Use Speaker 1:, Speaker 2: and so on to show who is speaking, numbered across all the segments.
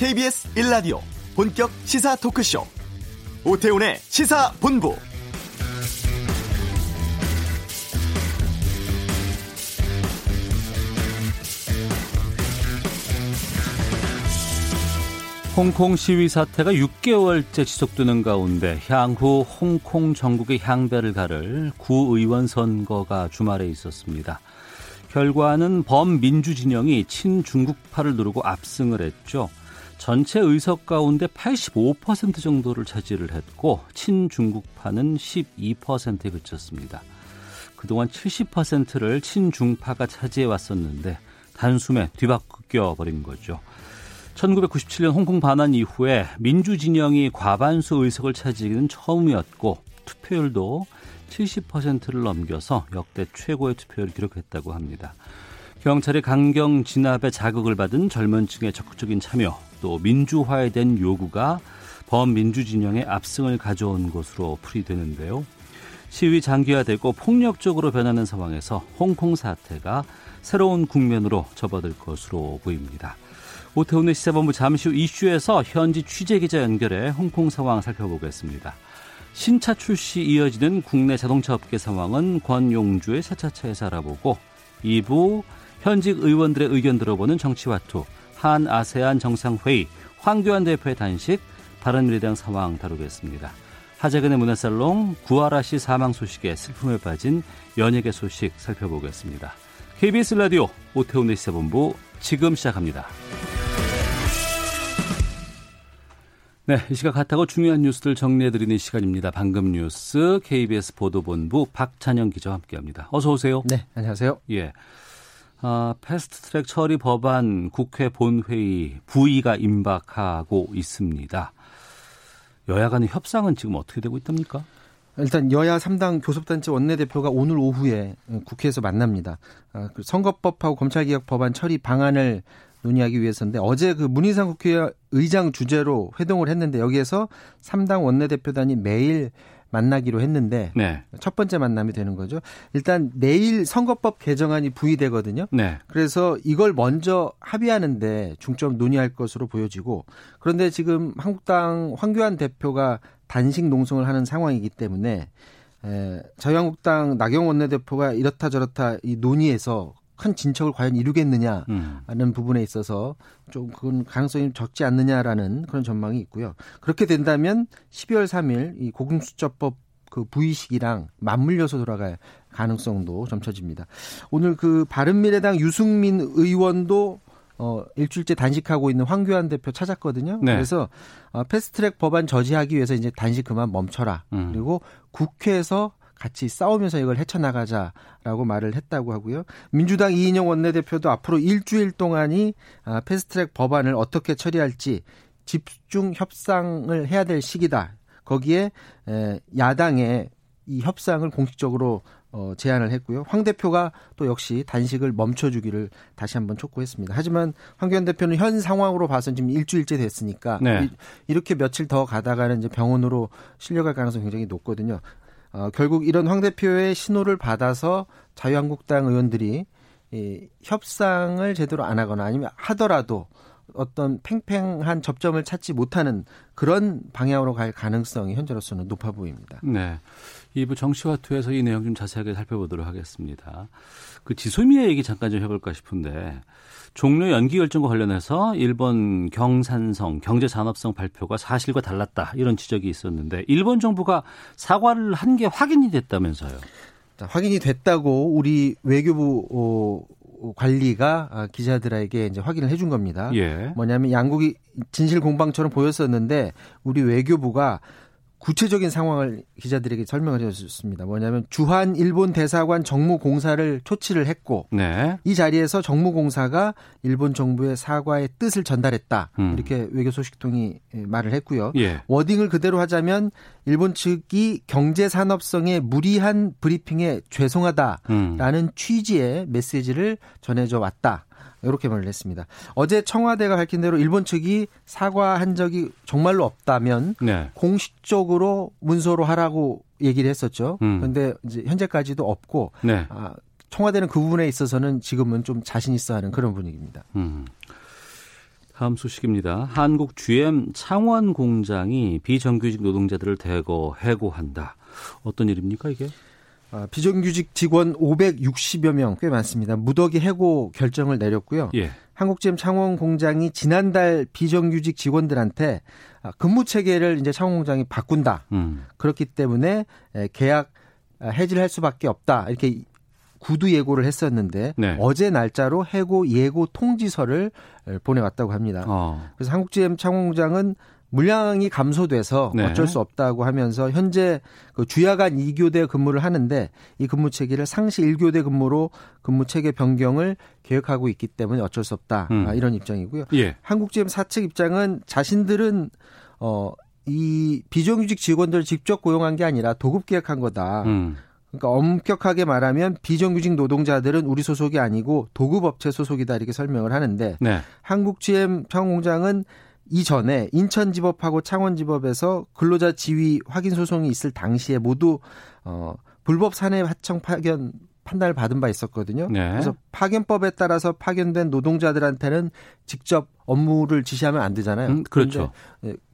Speaker 1: KBS 1라디오 본격 시사 토크쇼 오태훈의 시사본부
Speaker 2: 홍콩 시위 사태가 6개월째 지속되는 가운데 향후 홍콩 전국의 향배를 가를 구의원 선거가 주말에 있었습니다. 결과는 범민주 진영이 친중국파를 누르고 압승을 했죠. 전체 의석 가운데 85% 정도를 차지를 했고 친중국파는 12%에 그쳤습니다. 그동안 70%를 친중파가 차지해 왔었는데 단숨에 뒤바뀌어 버린 거죠. 1997년 홍콩 반환 이후에 민주 진영이 과반수 의석을 차지하기는 처음이었고 투표율도 70%를 넘겨서 역대 최고의 투표율을 기록했다고 합니다. 경찰의 강경 진압에 자극을 받은 젊은 층의 적극적인 참여, 또 민주화에 대한 요구가 범민주 진영의 압승을 가져온 것으로 풀이되는데요. 시위 장기화되고 폭력적으로 변하는 상황에서 홍콩 사태가 새로운 국면으로 접어들 것으로 보입니다. 오태훈의 시사본부 잠시 후 이슈에서 현지 취재 기자 연결해 홍콩 상황 살펴보겠습니다. 신차 출시 이어지는 국내 자동차 업계 상황은 권용주의 차차차에서 알아보고 2부 현직 의원들의 의견 들어보는 정치와투 한 아세안 정상회의 황교안 대표의 단식 바른미래당 상황 다루겠습니다. 하재근의 문화살롱 구하라 씨 사망 소식에 슬픔에 빠진 연예계 소식 살펴보겠습니다. KBS 라디오 오태훈의 시사본부 지금 시작합니다. 네, 이 시각 핫하고 중요한 뉴스들 정리해드리는 시간입니다. 방금 뉴스 KBS 보도본부 박찬영 기자와 함께합니다. 어서 오세요.
Speaker 3: 네, 안녕하세요.
Speaker 2: 예. 아, 패스트트랙 처리 법안 국회 본회의 부의가 임박하고 있습니다. 여야 간의 협상은 지금 어떻게 되고 있답니까?
Speaker 3: 일단 여야 3당 교섭단체 원내대표가 오늘 오후에 국회에서 만납니다. 아, 그 선거법하고 검찰개혁 법안 처리 방안을 논의하기 위해서인데 어제 그 문희상 국회의장 주재로 회동을 했는데 여기에서 3당 원내대표단이 매일 만나기로 했는데 네. 첫 번째 만남이 되는 거죠. 일단 내일 선거법 개정안이 부의되거든요. 네. 그래서 이걸 먼저 합의하는데 중점 논의할 것으로 보여지고 그런데 지금 한국당 황교안 대표가 단식 농성을 하는 상황이기 때문에 에, 자유한국당 나경 원 내대표가 이렇다 저렇다 이 논의에서 큰 진척을 과연 이루겠느냐는 음. 부분에 있어서 좀 그건 가능성이 적지 않느냐라는 그런 전망이 있고요. 그렇게 된다면 12월 3일 이 고금수처법 그 부의식이랑 맞물려서 돌아갈 가능성도 점쳐집니다. 오늘 그 바른미래당 유승민 의원도 어, 일주일째 단식하고 있는 황교안 대표 찾았거든요. 네. 그래서 어, 패스트트랙 법안 저지하기 위해서 이제 단식 그만 멈춰라. 음. 그리고 국회에서 같이 싸우면서 이걸 헤쳐나가자라고 말을 했다고 하고요. 민주당 이인영 원내대표도 앞으로 일주일 동안이 아, 패스트트랙 법안을 어떻게 처리할지 집중 협상을 해야 될 시기다. 거기에 야당의 이 협상을 공식적으로 어, 제안을 했고요. 황 대표가 또 역시 단식을 멈춰주기를 다시 한번 촉구했습니다. 하지만 황교안 대표는 현 상황으로 봐서 지금 일주일째 됐으니까 네. 이 렇게 며칠 더 가다가는 이제 병원으로 실려갈 가능성이 굉장히 높거든요. 어, 결국 이런 황 대표의 신호를 받아서 자유한국당 의원들이 이 협상을 제대로 안 하거나 아니면 하더라도 어떤 팽팽한 접점을 찾지 못하는 그런 방향으로 갈 가능성이 현재로서는 높아 보입니다.
Speaker 2: 네. 2부 정치화투에서 이 내용 좀 자세하게 살펴보도록 하겠습니다. 그 지소미아 얘기 잠깐 좀 해볼까 싶은데 종료 연기 결정과 관련해서 일본 경산성 경제산업성 발표가 사실과 달랐다 이런 지적이 있었는데 일본 정부가 사과를 한 게 확인이 됐다면서요.
Speaker 3: 확인이 됐다고 우리 외교부 어, 관리가 아, 기자들에게 이제 확인을 해준 겁니다. 예. 뭐냐면 양국이 진실 공방처럼 보였었는데 우리 외교부가 구체적인 상황을 기자들에게 설명을 해줬습니다. 뭐냐면 주한 일본 대사관 정무공사를 초치를 했고 네. 이 자리에서 정무공사가 일본 정부의 사과의 뜻을 전달했다. 음. 이렇게 외교 소식통이 말을 했고요. 예. 워딩을 그대로 하자면 일본 측이 경제 산업성의 무리한 브리핑에 죄송하다라는 음. 취지의 메시지를 전해줘 왔다. 이렇게 말을 했습니다. 어제 청와대가 밝힌 대로 일본 측이 사과한 적이 정말로 없다면 네. 공식적으로 문서로 하라고 얘기를 했었죠. 음. 그런데 이제 현재까지도 없고 네. 아, 청와대는 그 부분에 있어서는 지금은 좀 자신 있어 하는 그런 분위기입니다. 음.
Speaker 2: 다음 소식입니다. 한국 GM 창원 공장이 비정규직 노동자들을 대거 해고한다. 어떤 일입니까 이게?
Speaker 3: 아, 비정규직 직원 560여 명 꽤 많습니다. 무더기 해고 결정을 내렸고요. 예. 한국GM 창원 공장이 지난달 비정규직 직원들한테 아, 근무 체계를 이제 창원 공장이 바꾼다. 음. 그렇기 때문에 계약 아, 해지를 할 수밖에 없다. 이렇게 구두 예고를 했었는데 네. 어제 날짜로 해고 예고 통지서를 보내왔다고 합니다. 어. 그래서 한국GM 창원 공장은 물량이 감소돼서 네. 어쩔 수 없다고 하면서 현재 그 주야간 2교대 근무를 하는데 이 근무 체계를 상시 1교대 근무로 근무 체계 변경을 계획하고 있기 때문에 어쩔 수 없다 음. 아, 이런 입장이고요. 예. 한국GM 사측 입장은 자신들은 어 이 비정규직 직원들을 직접 고용한 게 아니라 도급 계약한 거다. 음. 그러니까 엄격하게 말하면 비정규직 노동자들은 우리 소속이 아니고 도급업체 소속이다 이렇게 설명을 하는데 네. 한국 GM 창공장은 이전에 인천지법하고 창원지법에서 근로자 지위 확인 소송이 있을 당시에 모두 어 불법 사내 하청 파견 판단을 받은 바 있었거든요. 네. 그래서 파견법에 따라서 파견된 노동자들한테는 직접 업무를 지시하면 안 되잖아요. 음,
Speaker 2: 그렇죠.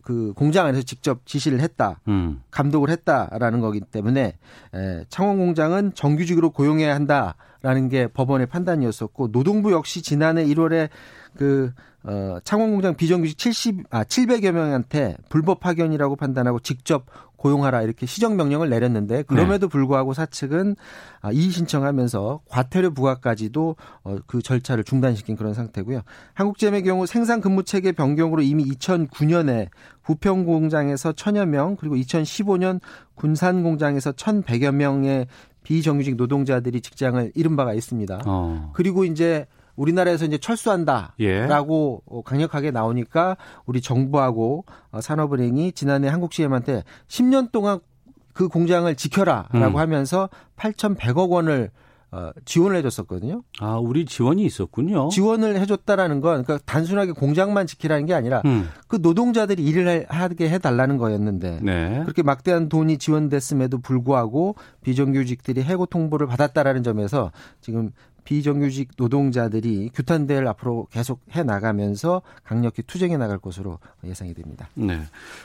Speaker 3: 그 공장 안에서 직접 지시를 했다, 음. 감독을 했다라는 거기 때문에 에, 창원 공장은 정규직으로 고용해야 한다라는 게 법원의 판단이었었고 노동부 역시 지난해 1월에 그 어, 창원공장 비정규직 70, 아, 700여 명한테 불법 파견이라고 판단하고 직접 고용하라 이렇게 시정 명령을 내렸는데 그럼에도 네. 불구하고 사측은 아, 이의 신청하면서 과태료 부과까지도 어, 그 절차를 중단시킨 그런 상태고요. 한국제의 경우 생산 근무 체계 변경으로 이미 2009년에 부평 공장에서 천여 명 그리고 2015년 군산 공장에서 1,100여 명의 비정규직 노동자들이 직장을 잃은 바가 있습니다. 어. 그리고 이제 우리나라에서 이제 철수한다라고 예. 강력하게 나오니까 우리 정부하고 어, 산업은행이 지난해 한국CM한테 10년 동안 그 공장을 지켜라라고 음. 하면서 8,100억 원을 어, 지원을 해줬었거든요.
Speaker 2: 아, 우리 지원이 있었군요.
Speaker 3: 지원을 해줬다라는 건 그러니까 단순하게 공장만 지키라는 게 아니라 음. 그 노동자들이 일을 하게 해달라는 거였는데 네. 그렇게 막대한 돈이 지원됐음에도 불구하고 비정규직들이 해고 통보를 받았다라는 점에서 지금 비정규직 노동자들이 규탄대를 앞으로 계속 해 나가면서 강력히 투쟁해 나갈 것으로 예상이 됩니다.
Speaker 2: 네.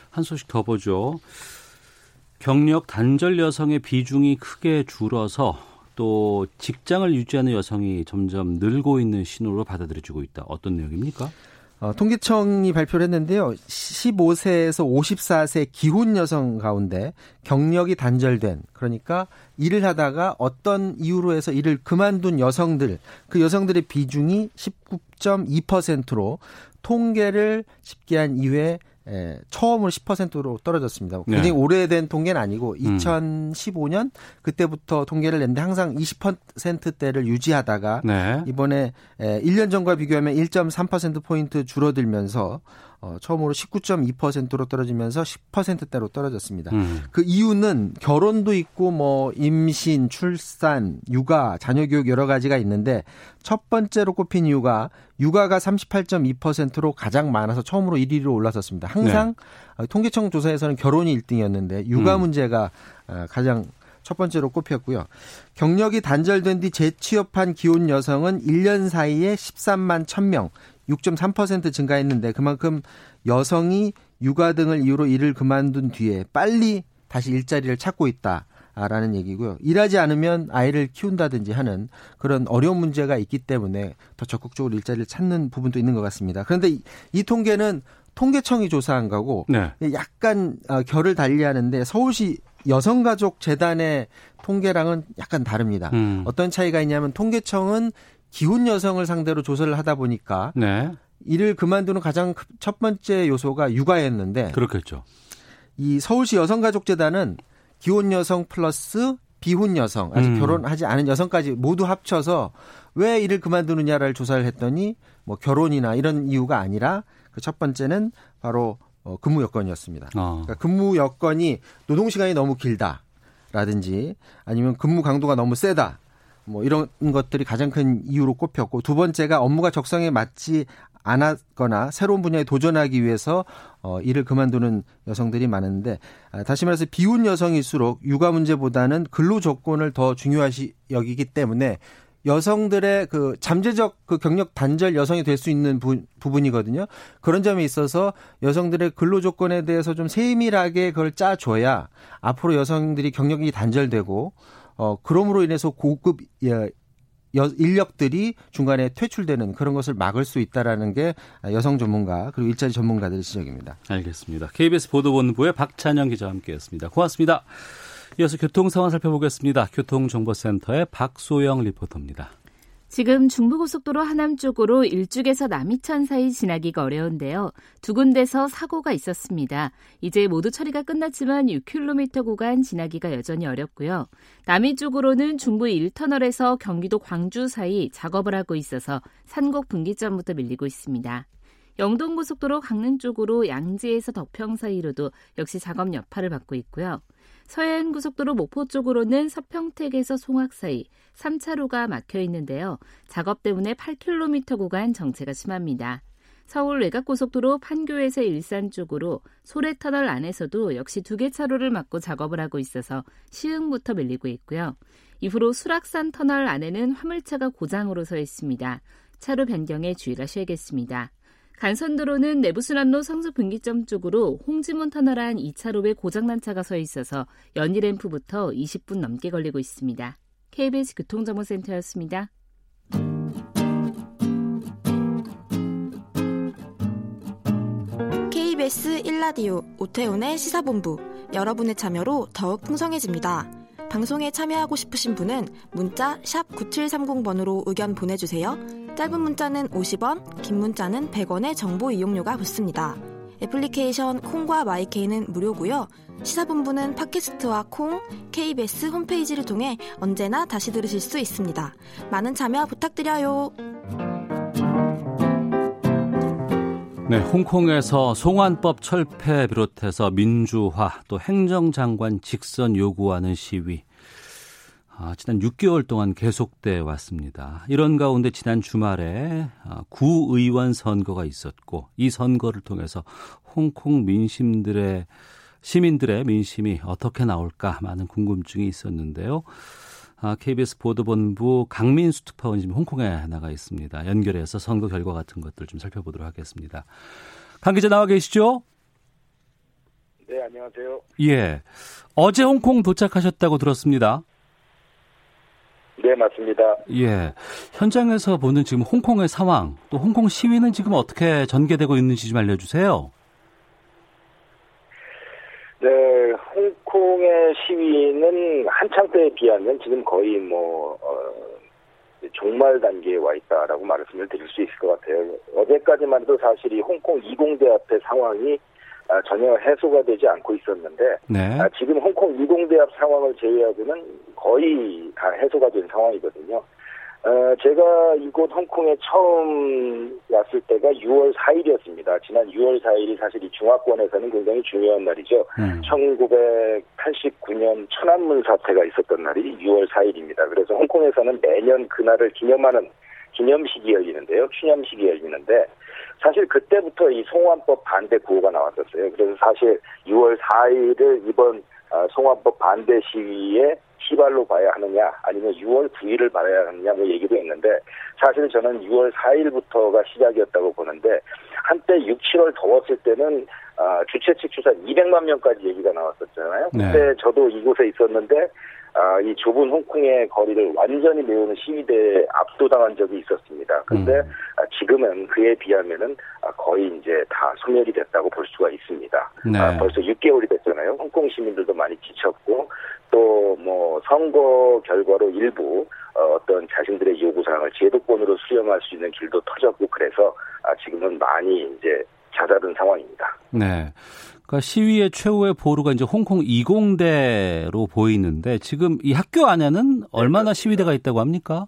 Speaker 2: 한 소식 더 보죠. 경력 단절 여성의 비중이 크게 줄어서 또 직장을 유지하는 여성이 점점 늘고 있는 신호로 받아들여지고 있다. 어떤 내용입니까?
Speaker 3: 어, 통계청이 발표를 했는데요. 15세에서 54세 기혼 여성 가운데 경력이 단절된 그러니까 일을 하다가 어떤 이유로 해서 일을 그만둔 여성들 그 여성들의 비중이 19.2%로 통계를 집계한 이후에 예, 처음으로 10%로 떨어졌습니다. 굉장히 네. 오래된 통계는 아니고 2015년 음. 그때부터 통계를 냈는데 항상 20%대를 유지하다가 네. 이번에 예, 1년 전과 비교하면 1.3% 포인트 줄어들면서 어, 처음으로 19.2%로 떨어지면서 10%대로 떨어졌습니다. 음. 그 이유는 결혼도 있고 뭐 임신, 출산, 육아, 자녀 교육 여러 가지가 있는데 첫 번째로 꼽힌 이유가 육아가 38.2%로 가장 많아서 처음으로 1위로 올라섰습니다. 항상 네. 통계청 조사에서는 결혼이 1등이었는데 육아 음. 문제가 어, 가장 첫 번째로 꼽혔고요. 경력이 단절된 뒤 재취업한 기혼 여성은 1년 사이에 13만 1000명, 6.3% 증가했는데 그만큼 여성이 육아 등을 이유로 일을 그만둔 뒤에 빨리 다시 일자리를 찾고 있다. 라는 얘기고요. 일하지 않으면 아이를 키운다든지 하는 그런 어려운 문제가 있기 때문에 더 적극적으로 일자리를 찾는 부분도 있는 것 같습니다. 그런데 이, 이 통계는 통계청이 조사한 거고 네. 약간 어, 결을 달리하는데 서울시 여성가족재단의 통계랑은 약간 다릅니다. 음. 어떤 차이가 있냐면 통계청은 기혼 여성을 상대로 조사를 하다 보니까 네. 일을 그만두는 가장 첫 번째 요소가 육아였는데
Speaker 2: 그렇겠죠.
Speaker 3: 이 서울시 여성가족재단은 기혼 여성 플러스 비혼 여성 아직 음. 결혼하지 않은 여성까지 모두 합쳐서 왜 일을 그만두느냐를 조사를 했더니 뭐 결혼이나 이런 이유가 아니라 그 첫 번째는 바로 어, 근무 여건이었습니다. 어. 그러니까 근무 여건이 노동 시간이 너무 길다라든지 아니면 근무 강도가 너무 세다. 뭐 이런 것들이 가장 큰 이유로 꼽혔고 두 번째가 업무가 적성에 맞지 않았거나 새로운 분야에 도전하기 위해서 어 일을 그만두는 여성들이 많은데 아, 다시 말해서 비혼 여성일수록 육아 문제보다는 근로 조건을 더 중요하시 여기기 때문에 여성들의 그 잠재적 그 경력 단절 여성이 될 수 있는 부, 부분이거든요. 그런 점에 있어서 여성들의 근로 조건에 대해서 좀 세밀하게 그걸 짜줘야 앞으로 여성들이 경력이 단절되고 어 그럼으로 인해서 고급 예, 인력들이 중간에 퇴출되는 그런 것을 막을 수 있다라는 게 여성 전문가 그리고 일자리 전문가들의 지적입니다.
Speaker 2: 알겠습니다. KBS 보도본부의 박찬영 기자와 함께했습니다. 고맙습니다. 이어서 교통 상황 살펴보겠습니다. 교통정보센터의 박소영 리포터입니다.
Speaker 4: 지금 중부고속도로 하남 쪽으로 일죽에서 남이천 사이 지나기가 어려운데요. 두 군데서 사고가 있었습니다. 이제 모두 처리가 끝났지만 6km 구간 지나기가 여전히 어렵고요. 남이 쪽으로는 중부 1터널에서 경기도 광주 사이 작업을 하고 있어서 산곡 분기점부터 밀리고 있습니다. 영동고속도로 강릉 쪽으로 양지에서 덕평 사이로도 역시 작업 여파를 받고 있고요. 서해안 고속도로 목포 쪽으로는 서평택에서 송악 사이 3차로가 막혀 있는데요. 작업 때문에 8km 구간 정체가 심합니다. 서울 외곽고속도로 판교에서 일산 쪽으로 소래터널 안에서도 역시 두 개 차로를 막고 작업을 하고 있어서 시흥부터 밀리고 있고요. 이후로 수락산 터널 안에는 화물차가 고장으로 서 있습니다. 차로 변경에 주의하셔야겠습니다. 간선도로는 내부순환로 성수 분기점 쪽으로 홍지문 터널 안 2차로에 고장난 차가 서 있어서 연희램프부터 20분 넘게 걸리고 있습니다. KBS 교통정보센터였습니다.
Speaker 5: KBS 1라디오 오태훈의 시사본부 여러분의 참여로 더욱 풍성해집니다. 방송에 참여하고 싶으신 분은 문자 9730번으로 의견 보내주세요. 짧은 문자는 50원, 긴 문자는 100원의 정보 이용료가 붙습니다. 애플리케이션 콩과 마이케이는 무료고요. 시사본부는 팟캐스트와 콩, KBS 홈페이지를 통해 언제나 다시 들으실 수 있습니다. 많은 참여 부탁드려요.
Speaker 2: 네, 홍콩에서 송환법 철폐 비롯해서 민주화 또 행정장관 직선 요구하는 시위 아, 지난 6개월 동안 계속돼 왔습니다. 이런 가운데 지난 주말에 아, 구의원 선거가 있었고 이 선거를 통해서 홍콩 민심들의 시민들의 민심이 어떻게 나올까 많은 궁금증이 있었는데요. 아, KBS 보도본부 강민수 특파원 지금 홍콩에 나가 있습니다. 연결해서 선거 결과 같은 것들 좀 살펴보도록 하겠습니다. 강 기자 나와 계시죠?
Speaker 6: 네, 안녕하세요.
Speaker 2: 예. 어제 홍콩 도착하셨다고 들었습니다.
Speaker 6: 네, 맞습니다.
Speaker 2: 예. 현장에서 보는 지금 홍콩의 상황, 또 홍콩 시위는 지금 어떻게 전개되고 있는지 좀 알려주세요.
Speaker 6: 네, 홍콩의 시위는 한창 때에 비하면 지금 거의 뭐, 어, 종말 단계에 와 있다라고 말씀을 드릴 수 있을 것 같아요. 어제까지만 해도 사실 이 홍콩 이공대 앞의 상황이 아, 전혀 해소가 되지 않고 있었는데
Speaker 2: 네.
Speaker 6: 아, 지금 홍콩 이공대 앞 상황을 제외하고는 거의 다 해소가 된 상황이거든요. 어, 제가 이곳 홍콩에 처음 왔을 때가 6월 4일이었습니다. 지난 6월 4일이 사실 이 중화권에서는 굉장히 중요한 날이죠.
Speaker 2: 음.
Speaker 6: 1989년 천안문 사태가 있었던 날이 6월 4일입니다. 그래서 홍콩에서는 매년 그날을 기념하는 기념식이 열리는데요. 추념식이 열리는데 사실 그때부터 이 송환법 반대 구호가 나왔었어요. 그래서 사실 6월 4일을 이번 어, 송환법 반대 시위에 시발로 봐야 하느냐 아니면 6월 9일을 봐야 하느냐 뭐 얘기도 했는데 사실 저는 6월 4일부터가 시작이었다고 보는데 한때 6, 7월 더웠을 때는 아, 주최 측 추산 200만 명까지 얘기가 나왔었잖아요.
Speaker 2: 네.
Speaker 6: 그때 저도 이곳에 있었는데 아, 이 좁은 홍콩의 거리를 완전히 메우는 시위대에 압도당한 적이 있었습니다. 근데
Speaker 2: 음.
Speaker 6: 아, 지금은 그에 비하면은 아, 거의 이제 다 소멸이 됐다고 볼 수가 있습니다.
Speaker 2: 네.
Speaker 6: 아, 벌써 6개월이 됐잖아요. 홍콩 시민들도 많이 지쳤고 또 뭐 선거 결과로 일부 어, 어떤 자신들의 요구 사항을 제도권으로 수렴할 수 있는 길도 터졌고 그래서 아, 지금은 많이 이제 잦아든 상황입니다.
Speaker 2: 네. 그러니까 시위의 최후의 보루가 이제 홍콩 이공대로 보이는데 지금 이 학교 안에는 얼마나 시위대가 있다고 합니까?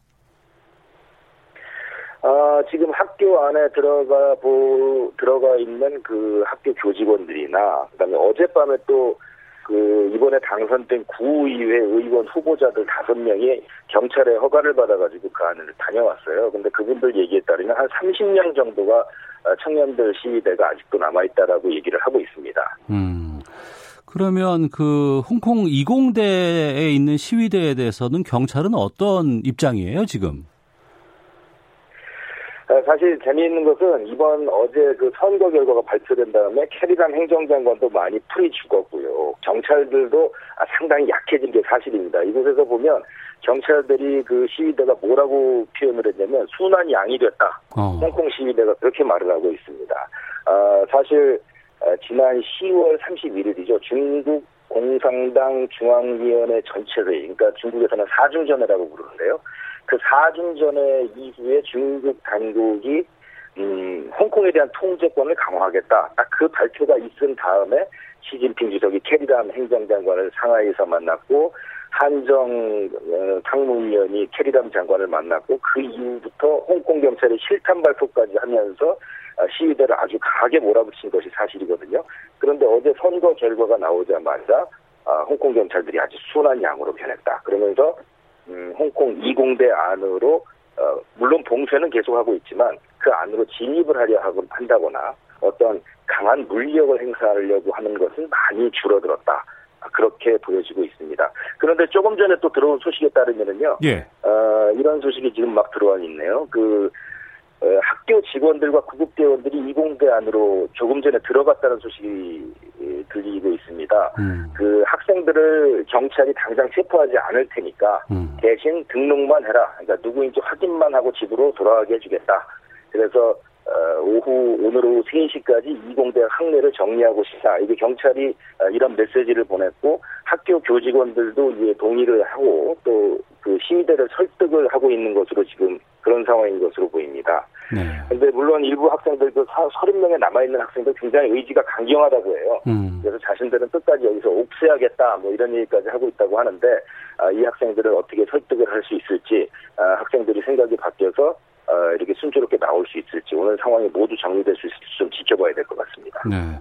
Speaker 6: 아, 지금 학교 안에 들어가 보, 들어가 있는 그 학교 교직원들이나, 그 다음에 어젯밤에 또, 그, 이번에 당선된 구의회 의원 후보자들 다섯 명이 경찰의 허가를 받아가지고 그 안을 다녀왔어요. 근데 그분들 얘기에 따르면 한 30명 정도가 어, 청년들 시위대가 아직도 남아있다라고 얘기를 하고 있습니다.
Speaker 2: 음. 그러면 그 홍콩 이공대에 있는 시위대에 대해서는 경찰은 어떤 입장이에요, 지금?
Speaker 6: 어, 사실 재미있는 것은 이번 어제 그 선거 결과가 발표된 다음에 캐리람 행정장관도 많이 풀이 죽었고요. 경찰들도 아, 상당히 약해진 게 사실입니다. 이곳에서 보면 경찰들이 그 시위대가 뭐라고 표현을 했냐면 순환 양이 됐다. 어. 홍콩 시위대가 그렇게 말을 하고 있습니다. 아, 사실 아, 지난 10월 31일이죠. 중국 공산당 중앙위원회 전체회의, 그러니까 중국에서는 사중전회라고 부르는데요. 그 4중전의 이후에 중국 당국이 음, 홍콩에 대한 통제권을 강화하겠다. 딱 그 발표가 있은 다음에 시진핑 주석이 캐리람 행정장관을 상하이에서 만났고 한정 어, 상무위원이 캐리람 장관을 만났고 그 이후부터 홍콩 경찰이 실탄 발표까지 하면서 어, 시위대를 아주 강하게 몰아붙인 것이 사실이거든요. 그런데 어제 선거 결과가 나오자마자 어, 홍콩 경찰들이 아주 순한 양으로 변했다. 그러면서 음, 홍콩 20대 안으로 어, 물론 봉쇄는 계속하고 있지만 그 안으로 진입을 하려 하고 한다거나 어떤 강한 물력을 행사하려고 하는 것은 많이 줄어들었다. 그렇게 보여지고 있습니다. 그런데 조금 전에 또 들어온 소식에 따르면은요. 예. 어, 이런 소식이 지금 막 들어와 있네요. 그 어, 학교 직원들과 구급대원들이 이공대 안으로 조금 전에 들어갔다는 소식이 들리고 있습니다. 음. 그 학생들을 경찰이 당장 체포하지 않을 테니까 음. 대신 등록만 해라. 그러니까 누구인지 확인만 하고 집으로 돌아가게 해주겠다. 그래서 어, 오후 오늘 오후 3시까지 이공대 학내를 정리하고 싶다. 이게 경찰이 어, 이런 메시지를 보냈고 학교 교직원들도 이에 동의를 하고 또 그 시위대를 설득을 하고 있는 것으로 지금 그런 상황인 것으로 보입니다. 그런데 네. 물론 일부 학생들도 30명에 남아있는 학생들 굉장히 의지가 강경하다고 해요. 음. 그래서 자신들은 끝까지 여기서 옥죄하겠다 뭐 이런 얘기까지 하고 있다고 하는데 아, 이 학생들을 어떻게 설득을 할 수 있을지 아, 학생들이 생각이 바뀌어서 어, 이렇게 순조롭게 나올 수 있을지 오늘 상황이 모두 정리될 수 있을지 좀 지켜봐야 될 것 같습니다.
Speaker 2: 네,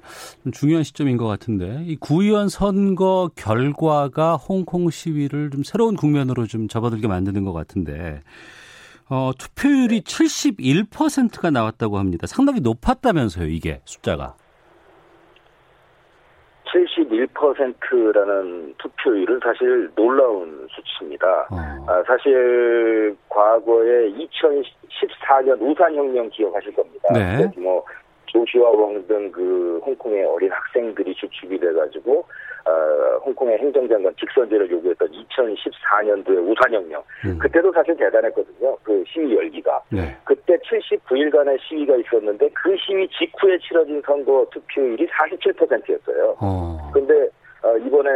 Speaker 2: 중요한 시점인 것 같은데 이 구의원 선거 결과가 홍콩 시위를 좀 새로운 국면으로 좀 접어들게 만드는 것 같은데 어, 투표율이 71%가 나왔다고 합니다. 상당히 높았다면서요, 이게 숫자가.
Speaker 6: 71%라는 투표율은 사실 놀라운 수치입니다. 어. 아, 사실 과거에 2014년 우산혁명 기억하실 겁니다. 네. 뭐 조슈아 왕 등 그 홍콩의 어린 학생들이 주축이 돼가지고 어, 홍콩의 행정장관 직선제를 요구했던 2014년도의 우산혁명 음. 그때도 사실 대단했거든요. 그 시위 열기가 네. 그때 79일간의 시위가 있었는데 그 시위 직후에 치러진 선거 투표율이 47%였어요. 어. 근데 어, 이번에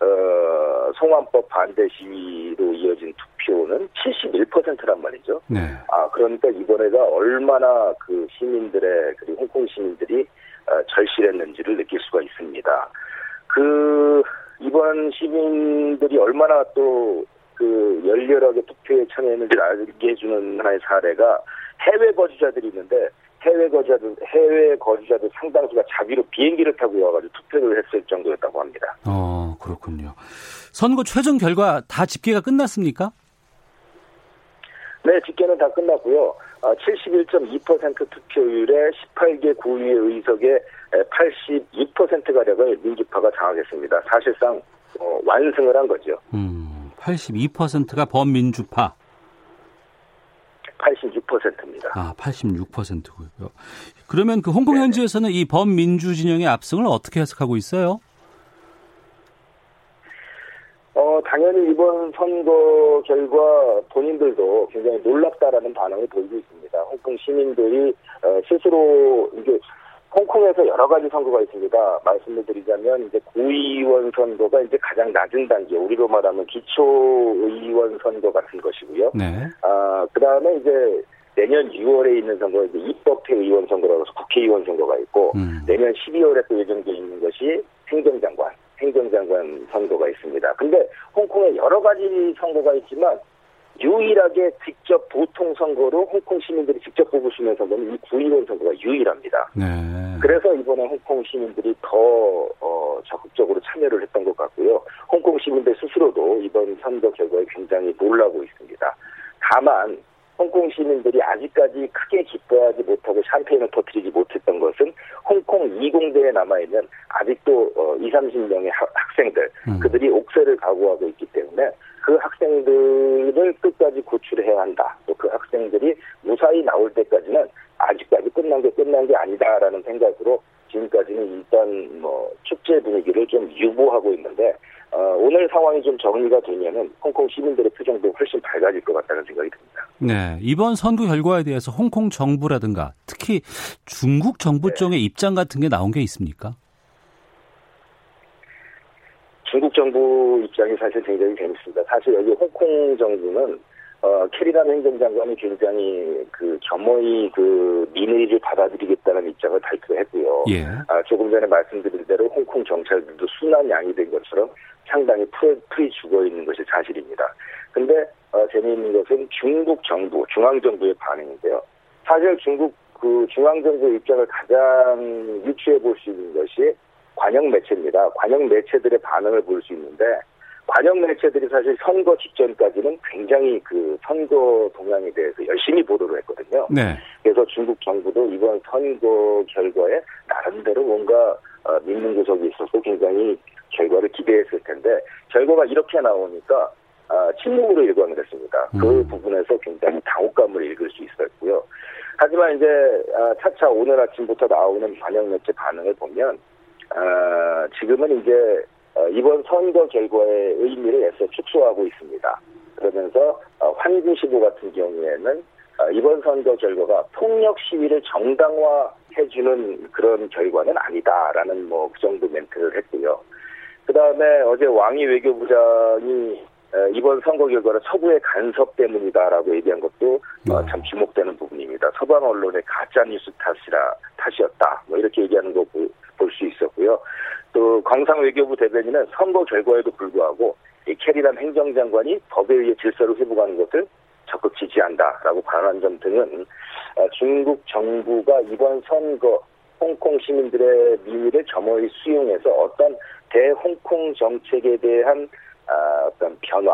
Speaker 6: 어, 송환법 반대 시위로 이어진 투표는 71%란 말이죠. 네. 아, 그러니까 이번에가 얼마나 그 시민들의, 그리고 홍콩 시민들이 어, 절실했는지를 느낄 수가 있습니다. 그, 이번 시민들이 얼마나 또 그 열렬하게 투표에 참여했는지를 알게 해주는 하나의 사례가 해외 거주자들이 있는데 해외 거주자들 해외 거주자들 상당수가 자기로 비행기를 타고 와가지고 투표를 했을 정도였다고 합니다.
Speaker 2: 어 그렇군요. 선거 최종 결과 다 집계가 끝났습니까?
Speaker 6: 네, 집계는 다 끝났고요. 71.2% 아, 투표율에 18개 구의 의석에 86%가량을 민주파가 장악했습니다. 사실상 어, 완승을 한 거죠.
Speaker 2: 음, 82%가 범민주파.
Speaker 6: 86%입니다.
Speaker 2: 아, 86%고요. 그러면 그 홍콩 현지에서는 이 범민주 진영의 압승을 어떻게 해석하고 있어요?
Speaker 6: 어, 당연히 이번 선거 결과 본인들도 굉장히 놀랍다라는 반응을 보이고 있습니다. 홍콩 시민들이 어, 스스로 이게 홍콩에서 여러 가지 선거가 있습니다. 말씀을 드리자면 이제 구의원 선거가 이제 가장 낮은 단계, 우리로 말하면 기초의원 선거 같은 것이고요. 네. 아 그다음에 이제 내년 6월에 있는 선거 이제 입법회 의원 선거라고 해서 국회의원 선거가 있고 음. 내년 12월에 또 예정돼 있는 것이 행정장관, 행정장관 선거가 있습니다. 근데 홍콩에 여러 가지 선거가 있지만 유일하게 직접 보통 선거로 홍콩 시민들이 직접 뽑으시는 선거는 이 구의원 선거가 유일합니다. 네. 그래서 이번에 홍콩 시민들이 더 어, 적극적으로 참여를 했던 것 같고요. 홍콩 시민들 스스로도 이번 선거 결과에 굉장히 놀라고 있습니다. 다만 홍콩 시민들이 아직까지 크게 기뻐하지 못하고 샴페인을 터뜨리지 못했던 것은 홍콩 20대에 남아있는 아직도 어, 20, 30명의 학생들, 음. 그들이 옥세를 각오하고 있기 때문에 그 학생들을 끝까지 구출해야 한다. 또 그 학생들이 무사히 나올 때까지는 아직까지 끝난 게 끝난 게 아니다라는 생각으로 지금까지는 일단 뭐 축제 분위기를 좀 유보하고 있는데 어, 오늘 상황이 좀 정리가 되면은 홍콩 시민들의 표정도 훨씬 밝아질 것 같다는 생각이 듭니다.
Speaker 2: 네, 이번 선거 결과에 대해서 홍콩 정부라든가 특히 중국 정부 네. 쪽의 입장 같은 게 나온 게 있습니까?
Speaker 6: 중국 정부 입장이 사실 굉장히 재밌습니다. 사실 여기 홍콩 정부는 어, 캐리란 행정장관이 굉장히 그 겸허히 그 민의를 받아들이겠다는 입장을 발표했고요. 예. 아, 조금 전에 말씀드린 대로 홍콩 경찰들도 순한 양이 된 것처럼 상당히 풀, 풀이 죽어 있는 것이 사실입니다. 근데 어, 재미있는 것은 중국 정부, 중앙정부의 반응인데요. 사실 중국 그 중앙정부 입장을 가장 유추해 볼 수 있는 것이 관영 매체입니다. 관영 매체들의 반응을 볼 수 있는데 관영 매체들이 사실 선거 직전까지는 굉장히 그 선거 동향에 대해서 열심히 보도를 했거든요. 네. 그래서 중국 정부도 이번 선거 결과에 나름대로 뭔가 어, 믿는 구석이 있어서 굉장히 결과를 기대했을 텐데 결과가 이렇게 나오니까 어, 침묵으로 일관을 했습니다. 그 음. 그 부분에서 굉장히 당혹감을 읽을 수 있었고요. 하지만 이제 어, 차차 오늘 아침부터 나오는 관영 매체 반응을 보면 어, 지금은 이제 어, 이번 선거 결과의 의미를 애써 축소하고 있습니다. 그러면서 어, 환구시보 같은 경우에는 어, 이번 선거 결과가 폭력 시위를 정당화해주는 그런 결과는 아니다라는 뭐 그 정도 멘트를 했고요. 그 다음에 어제 왕이 외교부장이 이번 선거 결과는 서구의 간섭 때문이다라고 얘기한 것도 네. 참 주목되는 부분입니다. 서방 언론의 가짜 뉴스 탓이라 탓이었다. 뭐 이렇게 얘기하는 거 볼 수 있었고요. 또 광상 외교부 대변인은 선거 결과에도 불구하고 이 캐리란 행정장관이 법에 의해 질서를 회복하는 것을 적극 지지한다라고 발언한 점 등은 어, 중국 정부가 이번 선거 홍콩 시민들의 민의를 점호히 수용해서 어떤 대홍콩 정책에 대한 아, 어떤 변화,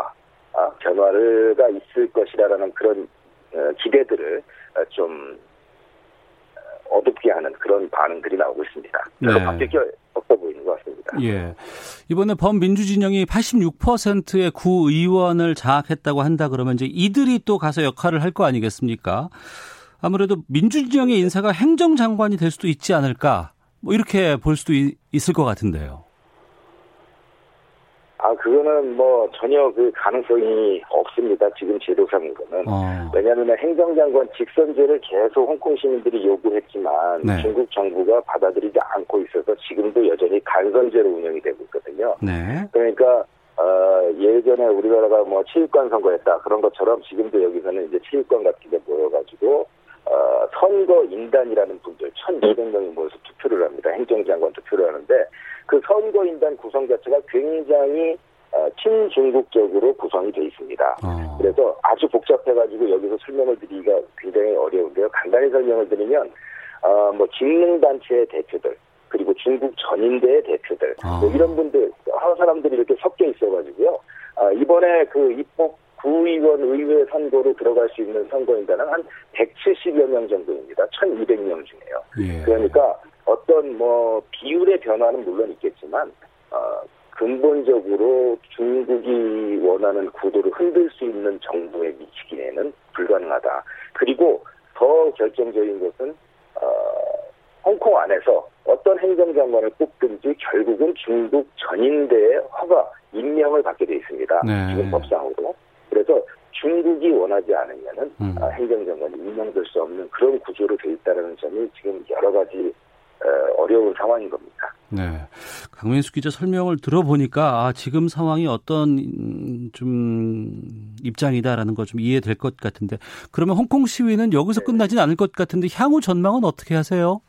Speaker 6: 아, 변화가 있을 것이라는 그런 어, 기대들을 어, 좀 어둡게 하는 그런 반응들이 나오고 있습니다. 네. 바뀔 게 없어 보이는 것 같습니다.
Speaker 2: 예. 이번에 범민주진영이 86%의 구의원을 장악했다고 한다 그러면 이제 이들이 또 가서 역할을 할 거 아니겠습니까? 아무래도 민주진영의 인사가 행정장관이 될 수도 있지 않을까? 뭐 이렇게 볼 수도 있을 것 같은데요.
Speaker 6: 아, 그거는 뭐 전혀 그 가능성이 없습니다. 지금 제도상으로는. 어. 왜냐하면 행정장관 직선제를 계속 홍콩 시민들이 요구했지만 네. 중국 정부가 받아들이지 않고 있어서 지금도 여전히 간선제로 운영이 되고 있거든요. 네. 그러니까 어, 예전에 우리나라가 뭐 치육관 선거했다 그런 것처럼 지금도 여기서는 이제 치육관 같은 데 모여가지고 어, 선거 인단이라는 분들 1,200명이 모여서 투표를 합니다. 행정장관 투표를 하는데 그 선거인단 구성 자체가 굉장히 어, 친중국적으로 구성이 되어 있습니다. 어. 그래서 아주 복잡해가지고 여기서 설명을 드리기가 굉장히 어려운데요. 간단히 설명을 드리면 어, 뭐 직능단체의 대표들 그리고 중국 전인대의 대표들 어. 뭐 이런 분들 한 사람들이 이렇게 섞여 있어가지고요. 아, 이번에 그 입법 구의원 의회 선거로 들어갈 수 있는 선거인단은 한 170여 명 정도입니다. 1,200명 중에요. 예. 그러니까 어떤 뭐 비율의 변화는 물론 있겠지만 어, 근본적으로 중국이 원하는 구도를 흔들 수 있는 정부에 미치기에는 불가능하다. 그리고 더 결정적인 것은 어, 홍콩 안에서 어떤 행정장관을 뽑든지 결국은 중국 전인대의 허가, 임명을 받게 돼 있습니다. 네. 지금 법상으로. 그래서 중국이 원하지 않으면은 음. 아, 행정장관이 임명될 수 없는 그런 구조로 돼 있다는 점이 지금 여러 가지 어려운 상황인 겁니다.
Speaker 2: 네. 강민수 기자 설명을 들어보니까 아, 지금 상황이 어떤 음, 좀 입장이다라는 거좀 이해될 것 같은데 그러면 홍콩 시위는 여기서 네. 끝나진 않을 것 같은데 향후 전망은 어떻게 하세요?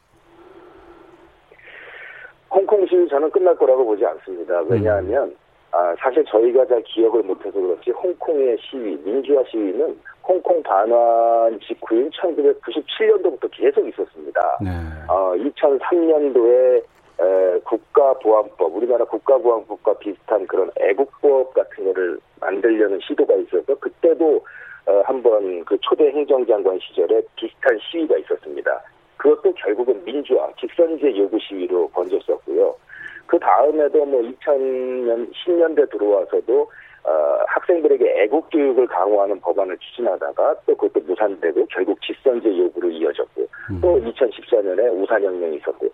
Speaker 6: 홍콩 시위 저는 끝날 거라고 보지 않습니다. 왜냐하면 음. 아, 사실 저희가 잘 기억을 못해서 그렇지 홍콩의 시위, 민주화 시위는 홍콩 반환 직후인 1997년도부터 계속 있었습니다. 네. 어, 2003년도에 에, 국가보안법, 우리나라 국가보안법과 비슷한 그런 애국법 같은 거를 만들려는 시도가 있어서 그때도 어, 한번 그 초대 행정장관 시절에 비슷한 시위가 있었습니다. 그것도 결국은 민주화, 직선제 요구 시위로 번졌었고요. 그 다음에도 뭐 2000년, 10년대 들어와서도 어, 학생들에게 애국 교육을 강화하는 법안을 추진하다가 또 그것도 무산되고 결국 직선제 요구로 이어졌고
Speaker 2: 음.
Speaker 6: 또 2014년에 우산혁명이 있었고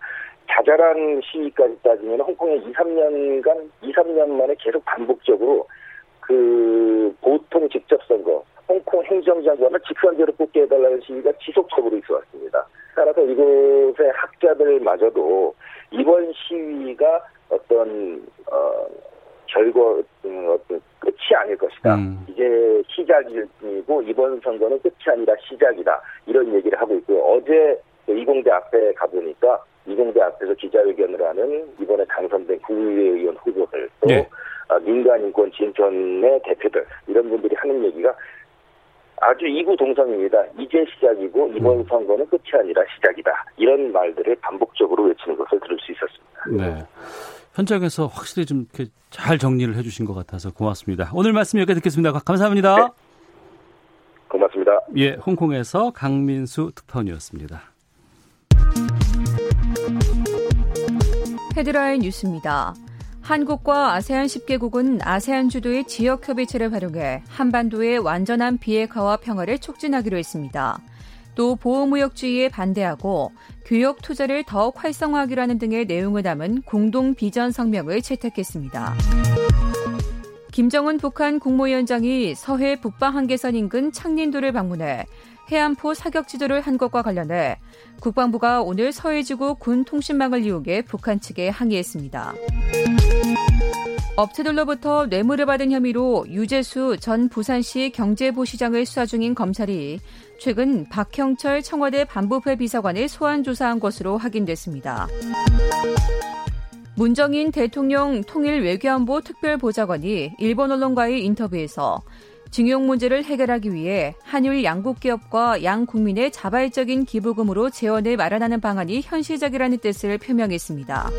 Speaker 6: 자잘한 시위까지 따지면 홍콩에 2, 3년간 2, 3년 만에 계속 반복적으로 그 보통 직접 선거 홍콩 행정장관을 직선제로 뽑게 해달라는 시위가 지속적으로 있어 왔습니다. 따라서 이곳의 학자들마저도 이번 시위가 어떤 어 결과 음, 어떤 끝이 아닐 것이다.
Speaker 2: 음.
Speaker 6: 이제 시작이고 이번 선거는 끝이 아니라 시작이다. 이런 얘기를 하고 있고요. 어제 그 이공대 앞에 가보니까 이공대 앞에서 기자회견을 하는 이번에 당선된 국회 의원 후보들 또
Speaker 2: 네.
Speaker 6: 아, 민간인권 진전의 대표들 이런 분들이 하는 얘기가 아주 이구 동성입니다. 이제 시작이고 이번
Speaker 2: 음.
Speaker 6: 선거는 끝이 아니라 시작이다. 이런 말들을 반복적으로 외치는 것을 들을 수 있었습니다.
Speaker 2: 네. 현장에서 확실히 좀 이렇게 잘 정리를 해주신 것 같아서 고맙습니다. 오늘 말씀 여기까지 듣겠습니다. 감사합니다.
Speaker 6: 네. 고맙습니다.
Speaker 2: 예, 홍콩에서 강민수 특파원이었습니다.
Speaker 7: 헤드라인 뉴스입니다. 한국과 아세안 10개국은 아세안 주도의 지역 협의체를 활용해 한반도의 완전한 비핵화와 평화를 촉진하기로 했습니다. 또 보호무역주의에 반대하고 교역 투자를 더욱 활성화하기로 하는 등의 내용을 담은 공동 비전 성명을 채택했습니다. 김정은 북한 국무위원장이 서해 북방 한계선 인근 창린도를 방문해 해안포 사격 지도를 한 것과 관련해 국방부가 오늘 서해지구 군 통신망을 이용해 북한 측에 항의했습니다. 업체들로부터 뇌물을 받은 혐의로 유재수 전 부산시 경제부시장을 수사 중인 검찰이 최근 박형철 청와대 반부패 비서관을 소환 조사한 것으로 확인됐습니다. 문정인 대통령 통일 외교안보 특별보좌관이 일본 언론과의 인터뷰에서 증용 문제를 해결하기 위해 한일 양국 기업과 양 국민의 자발적인 기부금으로 재원을 마련하는 방안이 현실적이라는 뜻을 표명했습니다.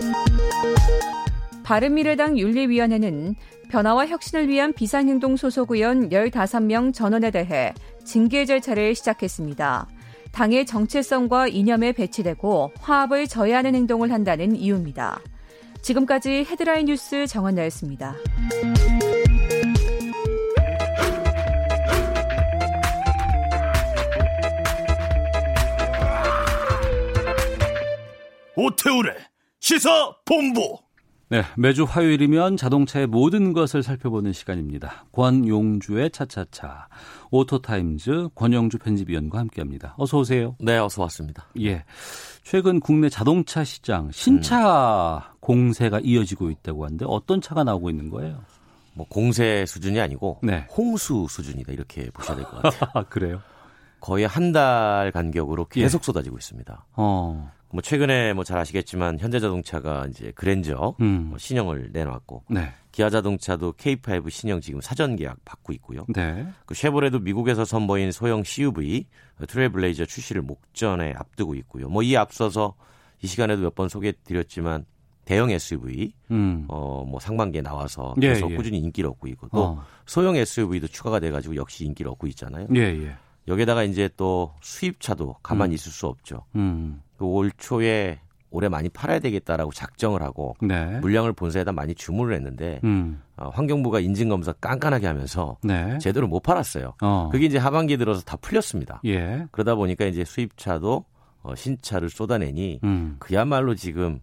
Speaker 7: 바른미래당 윤리위원회는 변화와 혁신을 위한 비상행동 소속 의원 15명 전원에 대해 징계 절차를 시작했습니다. 당의 정체성과 이념에 배치되고 화합을 저해하는 행동을 한다는 이유입니다. 지금까지 헤드라인 뉴스 정원나였습니다.
Speaker 1: 오태훈의 시사 본부.
Speaker 2: 네, 매주 화요일이면 자동차의 모든 것을 살펴보는 시간입니다. 권용주의 차차차 오토타임즈 권용주 편집위원과 함께합니다. 어서 오세요.
Speaker 8: 네, 어서 왔습니다.
Speaker 2: 예, 최근 국내 자동차 시장 신차 공세가 이어지고 있다고 하는데 어떤 차가 나오고 있는 거예요?
Speaker 8: 뭐 공세 수준이 아니고
Speaker 2: 네.
Speaker 8: 홍수 수준이다 이렇게 보셔야 될 것 같아요.
Speaker 2: 아, 그래요?
Speaker 8: 거의 한 달 간격으로 계속 쏟아지고 있습니다.
Speaker 2: 어,
Speaker 8: 뭐 최근에 뭐 잘 아시겠지만 현대자동차가 이제 그랜저
Speaker 2: 음,
Speaker 8: 뭐 신형을 내놨고
Speaker 2: 네,
Speaker 8: 기아자동차도 K5 신형 지금 사전 계약 받고 있고요.
Speaker 2: 네,
Speaker 8: 그 쉐보레도 미국에서 선보인 소형 CUV 트레블레이저 출시를 목전에 앞두고 있고요. 뭐 이 앞서서 이 시간에도 몇 번 소개드렸지만 대형 SUV
Speaker 2: 음,
Speaker 8: 어뭐 상반기에 나와서
Speaker 2: 예,
Speaker 8: 계속
Speaker 2: 예.
Speaker 8: 꾸준히 인기를 얻고 있고 또
Speaker 2: 어,
Speaker 8: 소형 SUV도 추가가 돼가지고 역시 인기를 얻고 있잖아요.
Speaker 2: 예, 예,
Speaker 8: 여기에다가 이제 또 수입차도 가만히
Speaker 2: 음.
Speaker 8: 있을 수 없죠.
Speaker 2: 음,
Speaker 8: 그 올 초에 올해 많이 팔아야 되겠다라고 작정을 하고
Speaker 2: 네,
Speaker 8: 물량을 본사에다 많이 주문을 했는데
Speaker 2: 음,
Speaker 8: 어, 환경부가 인증 검사 깐깐하게 하면서
Speaker 2: 네,
Speaker 8: 제대로 못 팔았어요.
Speaker 2: 어,
Speaker 8: 그게 이제 하반기에 들어서 다 풀렸습니다.
Speaker 2: 예,
Speaker 8: 그러다 보니까 이제 수입차도 어, 신차를 쏟아내니
Speaker 2: 음,
Speaker 8: 그야말로 지금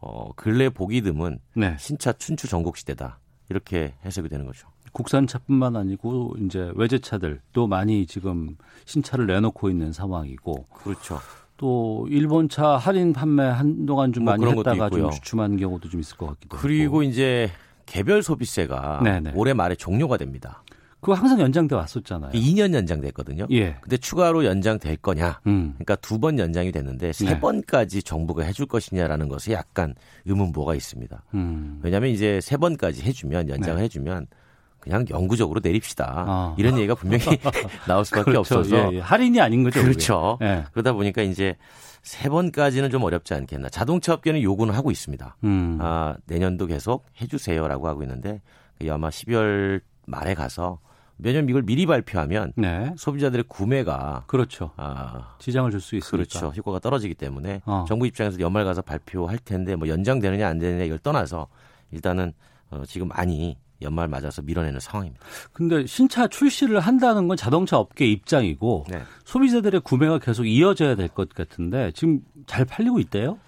Speaker 8: 어, 근래 보기 드문
Speaker 2: 네.
Speaker 8: 신차 춘추 전국 시대다 이렇게 해석이 되는 거죠.
Speaker 2: 국산차뿐만 아니고 이제 외제차들도 많이 지금 신차를 내놓고 있는 상황이고
Speaker 8: 그렇죠.
Speaker 2: 또 일본차 할인 판매 한동안 좀
Speaker 8: 뭐
Speaker 2: 많이 했다가 좀. 주춤한 경우도 좀 있을 것 같기도 하고.
Speaker 8: 그리고 이제 개별 소비세가
Speaker 2: 네네.
Speaker 8: 올해 말에 종료가 됩니다.
Speaker 2: 그거 항상 연장돼 왔었잖아요.
Speaker 8: 2년 연장됐거든요.
Speaker 2: 예.
Speaker 8: 근데 추가로 연장될 거냐?
Speaker 2: 음.
Speaker 8: 그러니까 두 번 연장이 됐는데 세
Speaker 2: 네.
Speaker 8: 번까지 정부가 해줄 것이냐라는 것에 약간 의문보가 있습니다.
Speaker 2: 음.
Speaker 8: 왜냐하면 이제 세 번까지 해주면 연장을
Speaker 2: 네.
Speaker 8: 해주면 그냥 영구적으로 내립시다.
Speaker 2: 아.
Speaker 8: 이런 얘기가 분명히 나올 수밖에
Speaker 2: 그렇죠.
Speaker 8: 없어서
Speaker 2: 예, 예. 할인이 아닌 거죠.
Speaker 8: 그렇죠.
Speaker 2: 예.
Speaker 8: 그러다 보니까 이제 세 번까지는 좀 어렵지 않겠나. 자동차 업계는 요구는 하고 있습니다.
Speaker 2: 음.
Speaker 8: 아, 내년도 계속 해주세요라고 하고 있는데 그게 아마 12월 말에 가서 매년 이걸 미리 발표하면
Speaker 2: 네.
Speaker 8: 소비자들의 구매가
Speaker 2: 그렇죠.
Speaker 8: 아,
Speaker 2: 지장을 줄 수 있으니까.
Speaker 8: 그렇죠. 효과가 떨어지기 때문에
Speaker 2: 어.
Speaker 8: 정부 입장에서 연말 가서 발표할 텐데 뭐 연장되느냐 안 되느냐 이걸 떠나서 일단은 어, 지금 많이 연말 맞아서 밀어내는 상황입니다.
Speaker 2: 근데 신차 출시를 한다는 건 자동차 업계 입장이고
Speaker 8: 네.
Speaker 2: 소비자들의 구매가 계속 이어져야 될 것 같은데 지금 잘 팔리고 있대요?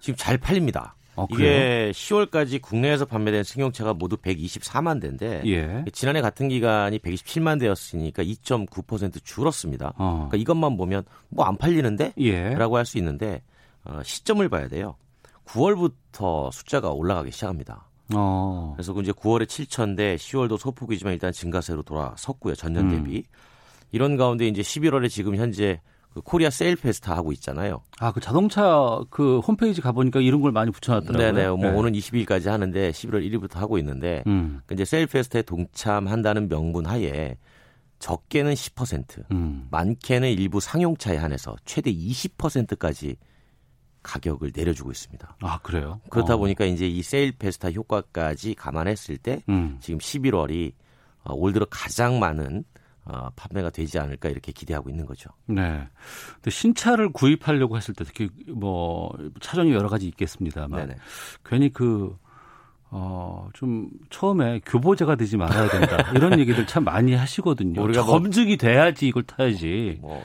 Speaker 8: 지금 잘 팔립니다.
Speaker 2: 어, 그래요?
Speaker 8: 이게 10월까지 국내에서 판매된 승용차가 모두 124만 대인데
Speaker 2: 예.
Speaker 8: 지난해 같은 기간이 127만 대였으니까 2.9% 줄었습니다.
Speaker 2: 어.
Speaker 8: 그러니까 이것만 보면 뭐 안 팔리는데?
Speaker 2: 예.
Speaker 8: 라고 할 수 있는데 어, 시점을 봐야 돼요. 9월부터 숫자가 올라가기 시작합니다.
Speaker 2: 어.
Speaker 8: 그래서 그 이제 9월에 7천대, 10월도 소폭이지만 일단 증가세로 돌아섰고요. 전년
Speaker 2: 음.
Speaker 8: 대비. 이런 가운데 이제 11월에 지금 현재 그 코리아 세일 페스타 하고 있잖아요.
Speaker 2: 아, 그 자동차 그 홈페이지 가보니까 이런 걸 많이 붙여놨더라고요.
Speaker 8: 네네. 뭐
Speaker 2: 네.
Speaker 8: 오는 22일까지 하는데 11월 1일부터 하고 있는데
Speaker 2: 음.
Speaker 8: 그 이제 세일 페스타에 동참한다는 명분 하에 적게는 10%,
Speaker 2: 음.
Speaker 8: 많게는 일부 상용차에 한해서 최대 20%까지 가격을 내려주고 있습니다.
Speaker 2: 아, 그래요?
Speaker 8: 그렇다
Speaker 2: 어.
Speaker 8: 보니까 이제 이 세일 페스타 효과까지 감안했을 때
Speaker 2: 음.
Speaker 8: 지금 11월이 어, 올 들어 가장 많은 어, 판매가 되지 않을까 이렇게 기대하고 있는 거죠.
Speaker 2: 네. 근데 신차를 구입하려고 했을 때 특히 뭐 차종이 여러 가지 있겠습니다만
Speaker 8: 네네.
Speaker 2: 괜히 그 어, 좀 처음에 교보제가 되지 말아야 된다. 이런 얘기들 참 많이 하시거든요.
Speaker 8: 우리가 뭐-
Speaker 2: 검증이 돼야지 이걸 타야지.
Speaker 8: 뭐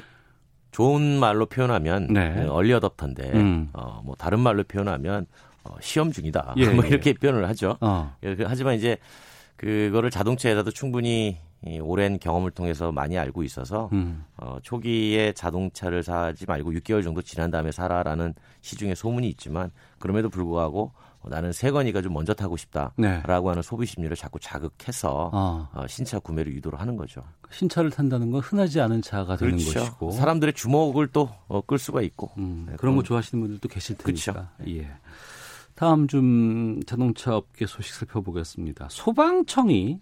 Speaker 8: 좋은 말로 표현하면
Speaker 2: 네.
Speaker 8: 얼리 어답터인데
Speaker 2: 음.
Speaker 8: 어, 뭐 다른 말로 표현하면 어, 시험 중이다.
Speaker 2: 예,
Speaker 8: 뭐
Speaker 2: 예.
Speaker 8: 이렇게 표현을 하죠.
Speaker 2: 어.
Speaker 8: 예, 그- 하지만 이제 그거를 자동차 회사도 충분히 이 오랜 경험을 통해서 많이 알고 있어서
Speaker 2: 음.
Speaker 8: 어, 초기에 자동차를 사지 말고 6개월 정도 지난 다음에 사라라는 시중에 소문이 있지만 그럼에도 불구하고 어, 나는 세건이가 좀 먼저 타고 싶다라고
Speaker 2: 네.
Speaker 8: 하는 소비 심리를 자꾸 자극해서
Speaker 2: 어.
Speaker 8: 어, 신차 구매를 유도를 하는 거죠.
Speaker 2: 신차를 탄다는 건 흔하지 않은 차가 되는 것이고.
Speaker 8: 그렇죠. 사람들의 주목을 또 어, 끌 수가 있고
Speaker 2: 음,
Speaker 8: 네,
Speaker 2: 그런 거 좋아하시는 분들도 계실 테니까.
Speaker 8: 그렇죠.
Speaker 2: 예. 다음 좀 자동차 업계 소식 살펴보겠습니다. 소방청이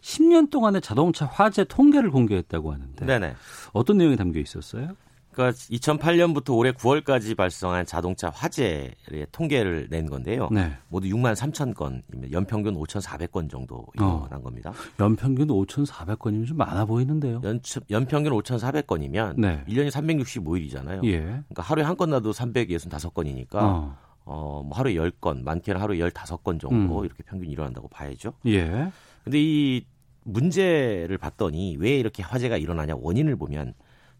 Speaker 2: 10년 동안의 자동차 화재 통계를 공개했다고 하는데
Speaker 8: 네네.
Speaker 2: 어떤 내용이 담겨 있었어요?
Speaker 8: 그러니까 2008년부터 올해 9월까지 발생한 자동차 화재의 통계를 낸 건데요.
Speaker 2: 네.
Speaker 8: 모두 6만 3천 건이면 연평균 5,400건 정도
Speaker 2: 어.
Speaker 8: 일어난 겁니다.
Speaker 2: 연평균 5,400건이면 좀 많아 보이는데요.
Speaker 8: 연, 연평균 5,400건이면
Speaker 2: 네.
Speaker 8: 1년이 365일이잖아요.
Speaker 2: 예.
Speaker 8: 그러니까 하루에 한 건 나도 365건이니까 어.
Speaker 2: 어.
Speaker 8: 뭐 하루에 10건, 많게는 하루에 15건 정도
Speaker 2: 음.
Speaker 8: 이렇게 평균 일어난다고 봐야죠.
Speaker 2: 예.
Speaker 8: 근데 이 문제를 봤더니 왜 이렇게 화재가 일어나냐 원인을 보면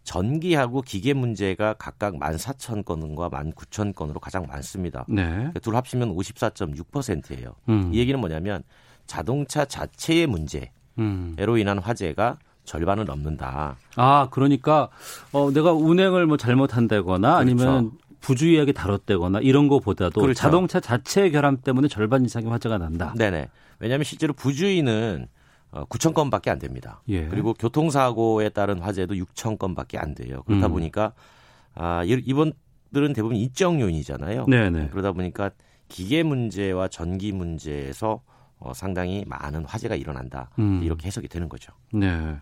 Speaker 8: 전기하고 기계 문제가 각각 14,000건과 19,000건으로 가장 많습니다.
Speaker 2: 네.
Speaker 8: 둘 합치면 54.6%예요.
Speaker 2: 음.
Speaker 8: 이 얘기는 뭐냐면 자동차 자체의 문제로
Speaker 2: 음.
Speaker 8: 인한 화재가 절반을 넘는다.
Speaker 2: 아, 그러니까 어 내가 운행을 뭐 잘못한다거나 아니면 부주의하게 다뤘다거나 이런 거보다도
Speaker 8: 그렇죠.
Speaker 2: 자동차 자체의 결함 때문에 절반 이상의 화재가 난다.
Speaker 8: 네네. 왜냐하면 실제로 부주의는 어, 9천 건밖에 안 됩니다.
Speaker 2: 예.
Speaker 8: 그리고 교통사고에 따른 화재도 6천 건밖에 안 돼요. 그렇다
Speaker 2: 음.
Speaker 8: 보니까 아 이- 이번들은 대부분 인적 요인이잖아요.
Speaker 2: 네네.
Speaker 8: 그러다 보니까 기계 문제와 전기 문제에서 어, 상당히 많은 화재가 일어난다.
Speaker 2: 음.
Speaker 8: 이렇게 해석이 되는 거죠.
Speaker 2: 네.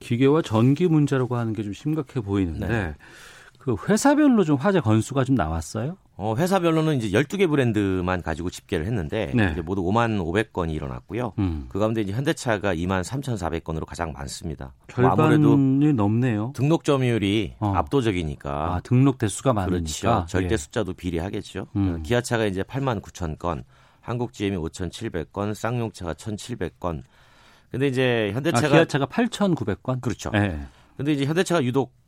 Speaker 2: 기계와 전기 문제라고 하는 게 좀 심각해 보이는데
Speaker 8: 네.
Speaker 2: 그 회사별로 좀 화재 건수가 좀 나왔어요?
Speaker 8: 어, 회사별로는 이제 12개 브랜드만 가지고 집계를 했는데
Speaker 2: 네.
Speaker 8: 이제 모두 5만 500건이 일어났고요.
Speaker 2: 음.
Speaker 8: 그 가운데 이제 현대차가 2만 3,400건으로 가장 많습니다. 뭐 아무래도
Speaker 2: 절반이 넘네요.
Speaker 8: 등록 점유율이
Speaker 2: 어.
Speaker 8: 압도적이니까
Speaker 2: 아, 등록 대수가 많으니까.
Speaker 8: 그렇죠. 절대
Speaker 2: 예.
Speaker 8: 숫자도 비례하겠죠.
Speaker 2: 음.
Speaker 8: 기아차가 이제 8만 9천 건, 한국 GM이 5,700건, 쌍용차가 1,700건. 근데 이제
Speaker 2: 아,
Speaker 8: 현대차가
Speaker 2: 기아차가 8,900건?
Speaker 8: 그렇죠.
Speaker 2: 예.
Speaker 8: 근데 이제 현대차가 유독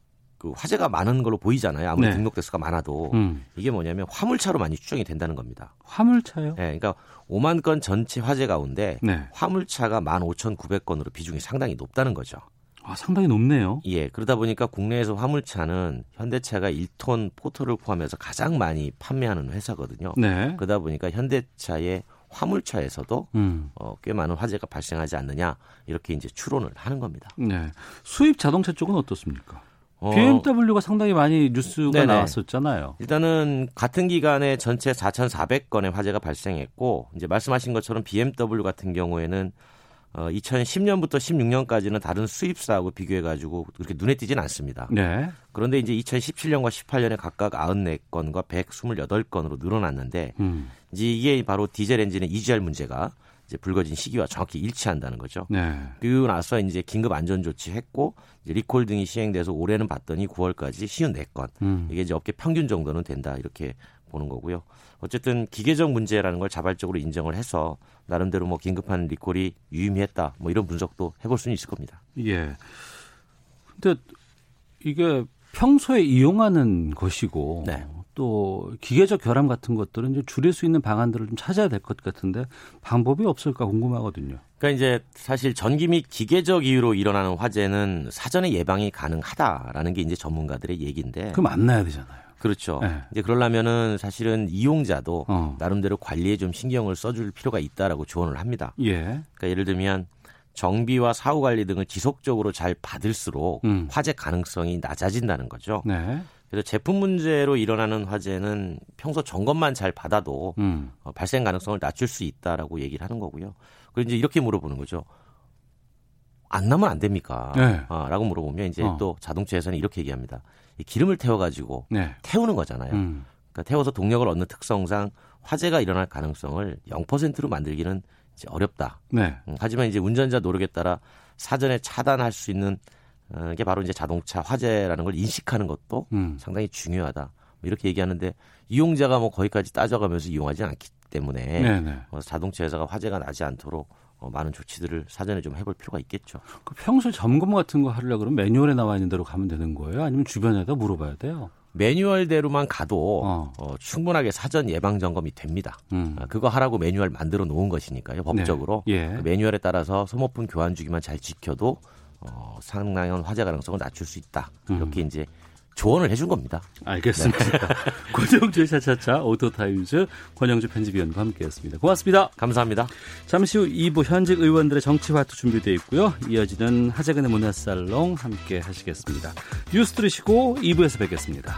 Speaker 8: 그 화재가 많은 걸로 보이잖아요. 아무리
Speaker 2: 네.
Speaker 8: 등록 대수가 많아도
Speaker 2: 음.
Speaker 8: 이게 뭐냐면 화물차로 많이 추정이 된다는 겁니다.
Speaker 2: 화물차요?
Speaker 8: 예, 그러니까 5만 건 전체 화재 가운데
Speaker 2: 네.
Speaker 8: 화물차가 15,900건으로 비중이 상당히 높다는 거죠.
Speaker 2: 아, 상당히 높네요.
Speaker 8: 예, 그러다 보니까 국내에서 화물차는 현대차가 1톤 포토를 포함해서 가장 많이 판매하는 회사거든요.
Speaker 2: 네.
Speaker 8: 그러다 보니까 현대차의 화물차에서도
Speaker 2: 음.
Speaker 8: 어, 꽤 많은 화재가 발생하지 않느냐 이렇게 이제 추론을 하는 겁니다.
Speaker 2: 네. 수입 자동차 쪽은 어떻습니까?
Speaker 8: 어,
Speaker 2: BMW가 상당히 많이 뉴스가
Speaker 8: 네네.
Speaker 2: 나왔었잖아요.
Speaker 8: 일단은 같은 기간에 전체 4,400건의 화재가 발생했고 이제 말씀하신 것처럼 BMW 같은 경우에는 어, 2010년부터 16년까지는 다른 수입사하고 비교해 가지고 그렇게 눈에 띄진 않습니다.
Speaker 2: 네.
Speaker 8: 그런데 이제 2017년과 18년에 각각 94건과 128건으로 늘어났는데
Speaker 2: 음.
Speaker 8: 이제 이게 바로 디젤 엔진의 EGR 문제가 이제 불거진 시기와 정확히 일치한다는 거죠.
Speaker 2: 네.
Speaker 8: 그리고 나서 이제 긴급 안전 조치 했고 이제 리콜 등이 시행돼서 올해는 봤더니 9월까지 54건.
Speaker 2: 음.
Speaker 8: 이게 이제 업계 평균 정도는 된다 이렇게 보는 거고요. 어쨌든 기계적 문제라는 걸 자발적으로 인정을 해서 나름대로 뭐 긴급한 리콜이 유의미했다 뭐 이런 분석도 해볼 수는 있을 겁니다.
Speaker 2: 예. 근데 이게 평소에 이용하는 것이고
Speaker 8: 네.
Speaker 2: 또 기계적 결함 같은 것들은 이제 줄일 수 있는 방안들을 좀 찾아야 될 것 같은데 방법이 없을까 궁금하거든요.
Speaker 8: 그러니까 이제 사실 전기 및 기계적 이유로 일어나는 화재는 사전에 예방이 가능하다라는 게 이제 전문가들의 얘기인데
Speaker 2: 그럼 안 나야 되잖아요.
Speaker 8: 그렇죠.
Speaker 2: 네.
Speaker 8: 이제 그러려면은 사실은 이용자도
Speaker 2: 어.
Speaker 8: 나름대로 관리에 좀 신경을 써줄 필요가 있다라고 조언을 합니다.
Speaker 2: 예.
Speaker 8: 그러니까 예를 들면 정비와 사후 관리 등을 지속적으로 잘 받을수록
Speaker 2: 음.
Speaker 8: 화재 가능성이 낮아진다는 거죠.
Speaker 2: 네.
Speaker 8: 그래서 제품 문제로 일어나는 화재는 평소 점검만 잘 받아도
Speaker 2: 음.
Speaker 8: 어, 발생 가능성을 낮출 수 있다라고 얘기를 하는 거고요. 그리고 이제 이렇게 물어보는 거죠. 안 나면 안 됩니까?
Speaker 2: 네.
Speaker 8: 아, 라고 물어보면 이제
Speaker 2: 어.
Speaker 8: 또 자동차에서는 이렇게 얘기합니다. 이 기름을 태워가지고
Speaker 2: 네.
Speaker 8: 태우는 거잖아요.
Speaker 2: 음.
Speaker 8: 그러니까 태워서 동력을 얻는 특성상 화재가 일어날 가능성을 0%로 만들기는 이제 어렵다.
Speaker 2: 네.
Speaker 8: 음, 하지만 이제 운전자 노력에 따라 사전에 차단할 수 있는 어, 게 바로 이제 자동차 화재라는 걸 인식하는 것도
Speaker 2: 음.
Speaker 8: 상당히 중요하다. 뭐 이렇게 얘기하는데 이용자가 뭐 거기까지 따져가면서 이용하지 않기 때문에
Speaker 2: 네, 네.
Speaker 8: 어, 자동차 회사가 화재가 나지 않도록 어, 많은 조치들을 사전에 좀 해볼 필요가 있겠죠.
Speaker 2: 그 평소에 점검 같은 거 하려고 그러면 매뉴얼에 나와 있는 대로 가면 되는 거예요? 아니면 주변에다 물어봐야 돼요?
Speaker 8: 매뉴얼대로만 가도
Speaker 2: 어.
Speaker 8: 어, 충분하게 사전 예방 점검이 됩니다.
Speaker 2: 음.
Speaker 8: 아, 그거 하라고 매뉴얼 만들어 놓은 것이니까요. 법적으로
Speaker 2: 네. 예.
Speaker 8: 그 매뉴얼에 따라서 소모품 교환 주기만 잘 지켜도 어, 상당한 화재 가능성을 낮출 수 있다.
Speaker 2: 음.
Speaker 8: 이렇게 이제 조언을 해준 겁니다.
Speaker 2: 알겠습니다. 권용주의 차차차 오토타임즈 권영주 편집위원과 함께했습니다. 고맙습니다.
Speaker 8: 감사합니다.
Speaker 2: 잠시 후 2부 현직 의원들의 정치화투 준비되어 있고요. 이어지는 하재근의 문화살롱 함께 하시겠습니다. 뉴스 들으시고 2부에서 뵙겠습니다.